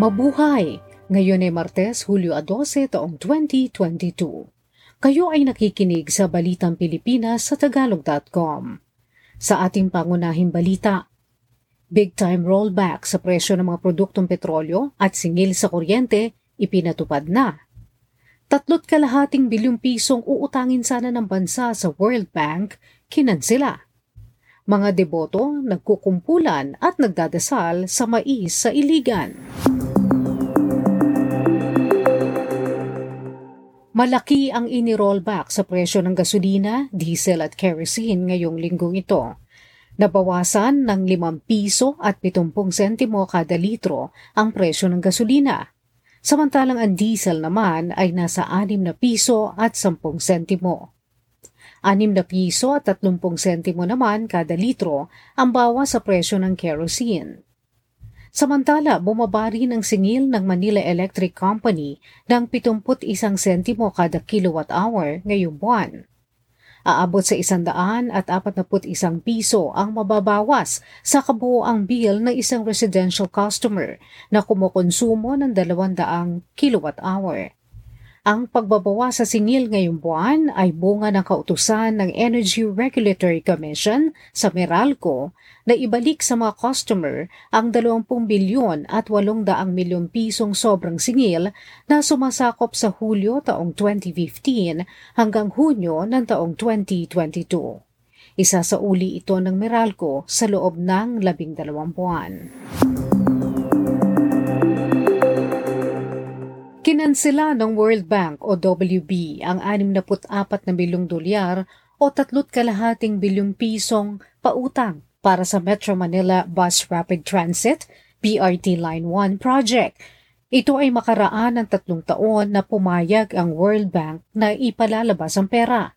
Mabuhay! Ngayon ay Martes, Hulyo 12, taong 2022. Kayo ay nakikinig sa Balitang Pilipinas sa Tagalog.com. Sa ating pangunahing balita, big time rollback sa presyo ng mga produktong petrolyo at singil sa kuryente ipinatupad na. Tatlot kalahating bilyong pisong uutangin sana ng bansa sa World Bank, kinansila. Mga deboto nagkukumpulan at nagdadasal sa mais sa iligan. Malaki ang ini-rollback sa presyo ng gasolina, diesel at kerosene ngayong linggong ito. Nabawasan ng 5 piso at 70 sentimo kada litro ang presyo ng gasolina. Samantalang ang diesel naman ay nasa 6 na piso at 10 sentimo. 6 na piso at 30 sentimo naman kada litro ang bawas sa presyo ng kerosene. Samantala, bumaba rin ang singil ng Manila Electric Company ng 71 sentimo kada kilowatt hour ngayong buwan. Aabot sa 141 piso ang mababawas sa kabuoang bill ng isang residential customer na kumukonsumo ng 200 kilowatt hour. Ang pagbabawa sa singil ngayong buwan ay bunga ng kautusan ng Energy Regulatory Commission sa Meralco na ibalik sa mga customer ang 20 bilyon at 800 milyong pisong sobrang singil na sumasakop sa Hulyo taong 2015 hanggang Hunyo ng taong 2022. Isa sa uli ito ng Meralco sa loob ng labing dalawang buwan. Kinansela ng World Bank o WB ang 64 na bilyong dolyar o tatlot kalahating bilyong pisong pautang para sa Metro Manila Bus Rapid Transit BRT Line 1 project. Ito ay makaraan ng tatlong taon na pumayag ang World Bank na ipalalabas ang pera.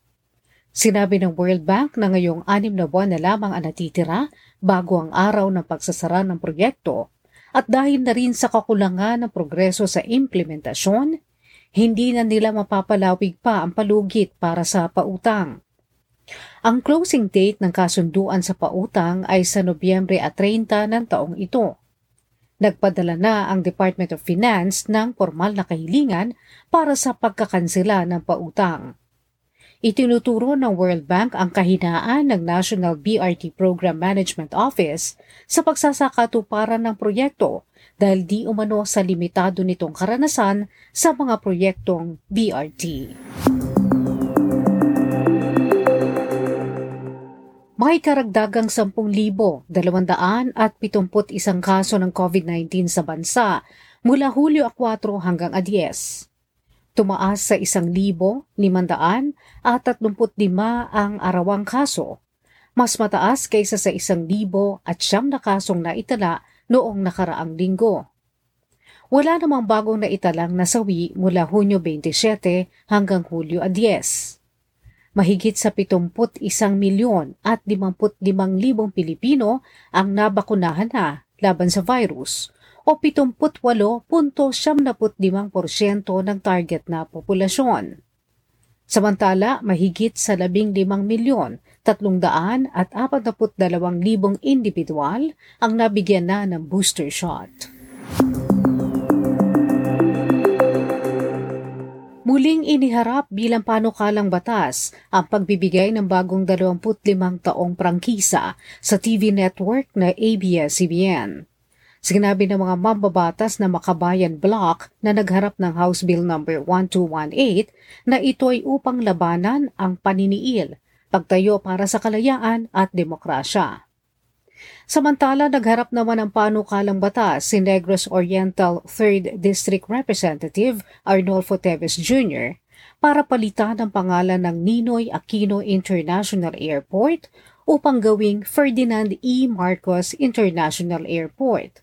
Sinabi ng World Bank na ngayong anim na buwan na lamang ang natitira bago ang araw ng pagsasara ng proyekto at dahil na rin sa kakulangan ng progreso sa implementasyon, hindi na nila mapapalawig pa ang palugit para sa pautang. Ang closing date ng kasunduan sa pautang ay sa Nobyembre at 30 ng taong ito. Nagpadala na ang Department of Finance ng formal na kahilingan para sa pagkakansela ng pautang. Itinuturo ng World Bank ang kahinaan ng National BRT Program Management Office sa pagsasakatuparan ng proyekto dahil di umano sa limitado nitong karanasan sa mga proyektong BRT. May karagdagang 10,271 kaso ng COVID-19 sa bansa mula Hulyo 4 hanggang 10 tumaas sa 1,535 ang arawang kaso, mas mataas kaysa sa 1,000 at siyam na kasong naitala noong nakaraang linggo. Wala namang bagong naitalang nasawi mula Hunyo 27 hanggang Hulyo 10. Mahigit sa 71 milyon at 55 libong Pilipino ang nabakunahan na laban sa virus o 78.75% ng target na populasyon. Samantala, mahigit sa 15 milyon 300 at 42 libong individual ang nabigyan na ng booster shot. Muling iniharap bilang panukalang batas ang pagbibigay ng bagong 25 taong prangkisa sa TV network na ABS-CBN. Sinabi ng mga mambabatas na Makabayan Block na nagharap ng House Bill No. 1218 na ito ay upang labanan ang paniniil, pagtayo para sa kalayaan at demokrasya. Samantala, nagharap naman ng panukalang batas si Negros Oriental 3rd District Representative Arnolfo Teves Jr. para palitan ang pangalan ng Ninoy Aquino International Airport upang gawing Ferdinand E. Marcos International Airport.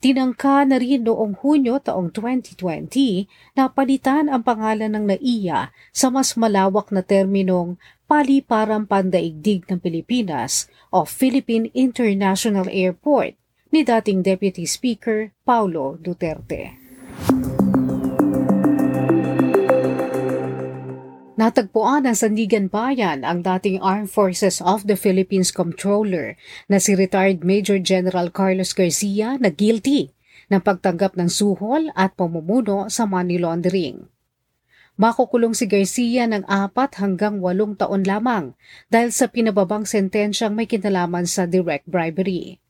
Tinangka na rin noong Hunyo taong 2020 na palitan ang pangalan ng NAIA sa mas malawak na terminong Paliparang Pandaigdig ng Pilipinas o Philippine International Airport ni dating Deputy Speaker Paulo Duterte. Natagpuan ng Sandigan Bayan ang dating Armed Forces of the Philippines Comptroller na si retired Major General Carlos Garcia na guilty ng pagtanggap ng suhol at pamumuno sa money laundering. Makukulong si Garcia ng apat hanggang walong taon lamang dahil sa pinababang sentensyang may kinalaman sa direct bribery.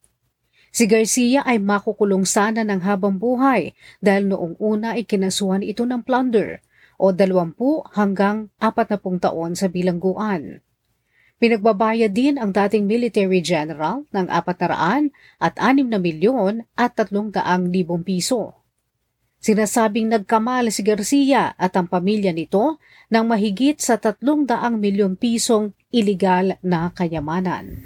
Si Garcia ay makukulong sana ng habang buhay dahil noong una ay kinasuhan ito ng plunder o 20 hanggang 40 taon sa bilangguan. Pinagbabayad din ang dating military general ng 400 at 6 na milyon at 300 libong piso. Sinasabing nagkamal si Garcia at ang pamilya nito ng mahigit sa 300 milyon pisong iligal na kayamanan.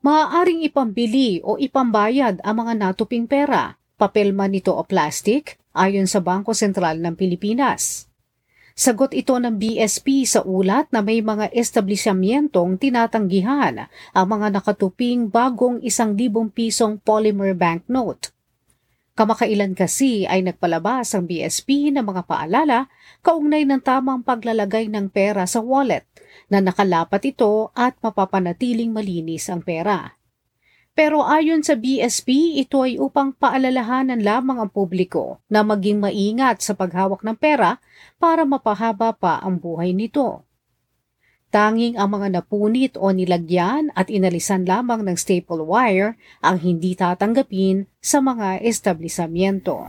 Maaaring ipambili o ipambayad ang mga natuping pera, papel man ito o plastic, ayon sa Bangko Sentral ng Pilipinas. Sagot ito ng BSP sa ulat na may mga establisyamyentong tinatanggihan ang mga nakatuping bagong isang libong pisong polymer banknote. Kamakailan kasi ay nagpalabas ang BSP ng mga paalala kaugnay ng tamang paglalagay ng pera sa wallet na nakalapat ito at mapapanatiling malinis ang pera. Pero ayon sa BSP, ito ay upang paalalahanan lamang ang publiko na maging maingat sa paghawak ng pera para mapahaba pa ang buhay nito. Tanging ang mga napunit o nilagyan at inalisan lamang ng staple wire ang hindi tatanggapin sa mga establisamyento.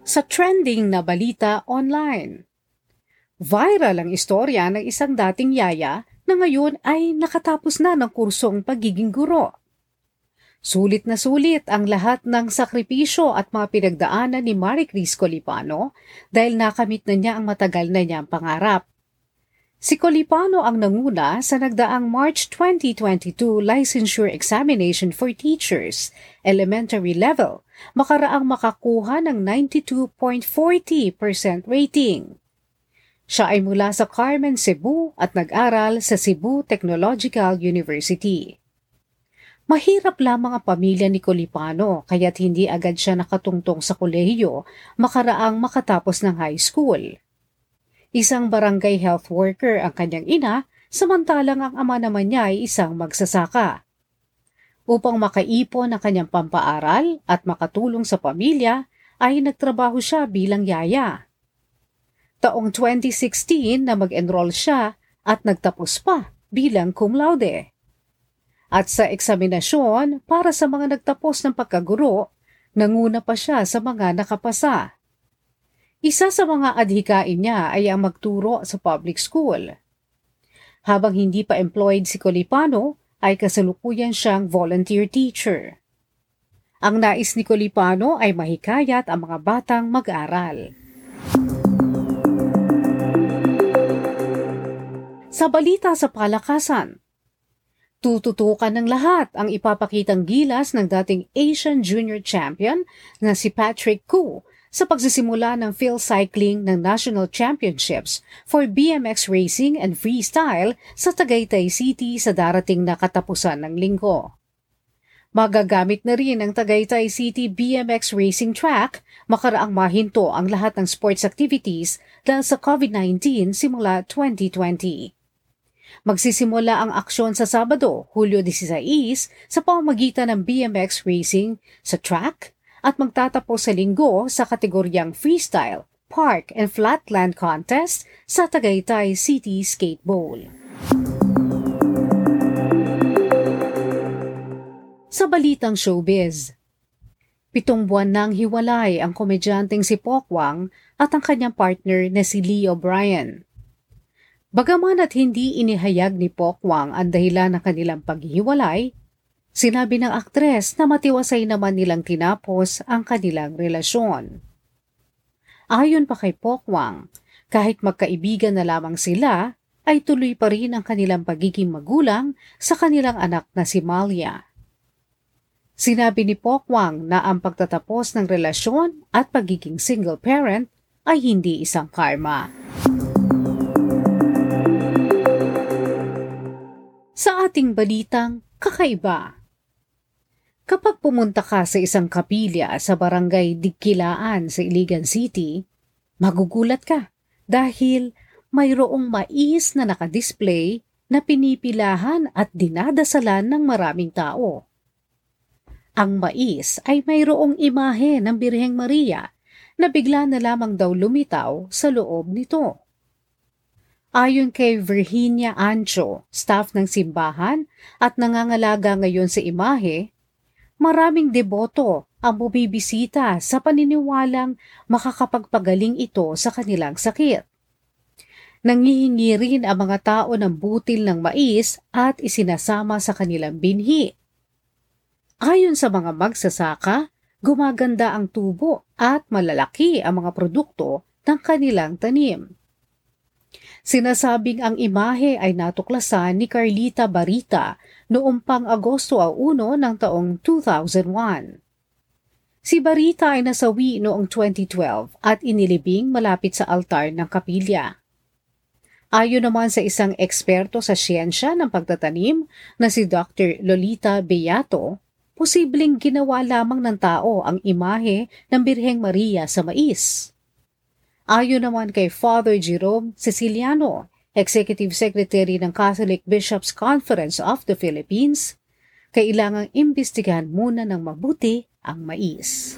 Sa trending na balita online, viral ang istorya ng isang dating yaya na ngayon ay nakatapos na ng kursong pagiging guro. Sulit na sulit ang lahat ng sakripisyo at mga pinagdaanan ni Marie Cris Colipano dahil nakamit na niya ang matagal na niyang pangarap. Si Colipano ang nanguna sa nagdaang March 2022 Licensure Examination for Teachers, elementary level, makaraang makakuha ng 92.40% rating. Siya ay mula sa Carmen, Cebu at nag-aral sa Cebu Technological University. Mahirap lamang ang pamilya ni Colipano kaya't hindi agad siya nakatungtong sa kolehiyo makaraang makatapos ng high school. Isang barangay health worker ang kanyang ina samantalang ang ama naman niya ay isang magsasaka. Upang makaipon ang kanyang pampaaral at makatulong sa pamilya ay nagtrabaho siya bilang yaya taong 2016 na mag-enroll siya at nagtapos pa bilang cum laude. At sa eksaminasyon para sa mga nagtapos ng pagkaguro, nanguna pa siya sa mga nakapasa. Isa sa mga adhikain niya ay ang magturo sa public school. Habang hindi pa employed si Colipano, ay kasalukuyan siyang volunteer teacher. Ang nais ni Colipano ay mahikayat ang mga batang mag-aral. Sa balita sa palakasan, tututukan ng lahat ang ipapakitang gilas ng dating Asian Junior Champion na si Patrick Koo sa pagsisimula ng field cycling ng National Championships for BMX Racing and Freestyle sa Tagaytay City sa darating na katapusan ng linggo. Magagamit na rin ang Tagaytay City BMX Racing Track makaraang mahinto ang lahat ng sports activities dahil sa COVID-19 simula 2020. Magsisimula ang aksyon sa Sabado, Hulyo 16, sa pamamagitan ng BMX Racing sa track at magtatapos sa linggo sa kategoryang Freestyle, Park and Flatland Contest sa Tagaytay City Skate Bowl. Sa balitang showbiz, Pitong buwan nang hiwalay ang komedyanteng si Pokwang at ang kanyang partner na si Leo Bryan. Bagaman at hindi inihayag ni Pokwang ang dahilan ng kanilang paghihiwalay, sinabi ng aktres na matiwasay naman nilang tinapos ang kanilang relasyon. Ayon pa kay Pokwang, kahit magkaibigan na lamang sila, ay tuloy pa rin ang kanilang pagiging magulang sa kanilang anak na si Malia. Sinabi ni Pokwang na ang pagtatapos ng relasyon at pagiging single parent ay hindi isang karma. Sa ating balitang kakaiba. Kapag pumunta ka sa isang kapilya sa barangay Dikilaan sa Iligan City, magugulat ka dahil mayroong mais na nakadisplay na pinipilahan at dinadasalan ng maraming tao. Ang mais ay mayroong imahe ng Birheng Maria na bigla na lamang daw lumitaw sa loob nito. Ayon kay Virginia Ancho, staff ng simbahan at nangangalaga ngayon sa imahe, maraming deboto ang bumibisita sa paniniwalang makakapagpagaling ito sa kanilang sakit. Nangihingi rin ang mga tao ng butil ng mais at isinasama sa kanilang binhi. Ayon sa mga magsasaka, gumaganda ang tubo at malalaki ang mga produkto ng kanilang tanim. Sinasabing ang imahe ay natuklasan ni Carlita Barita noong pang Agosto 1 ng taong 2001. Si Barita ay nasawi noong 2012 at inilibing malapit sa altar ng kapilya. Ayon naman sa isang eksperto sa siyensya ng pagtatanim na si Dr. Lolita Beato, posibleng ginawa lamang ng tao ang imahe ng Birheng Maria sa mais. Ayon naman kay Father Jerome Siciliano, Executive Secretary ng Catholic Bishops Conference of the Philippines, kailangang imbestigahan muna ng mabuti ang mais.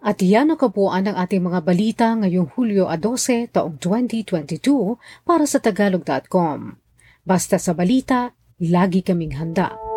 At yan ang kabuuan ng ating mga balita ngayong Hulyo 12 taong 2022 para sa Tagalog.com. Basta sa balita, lagi kaming handa.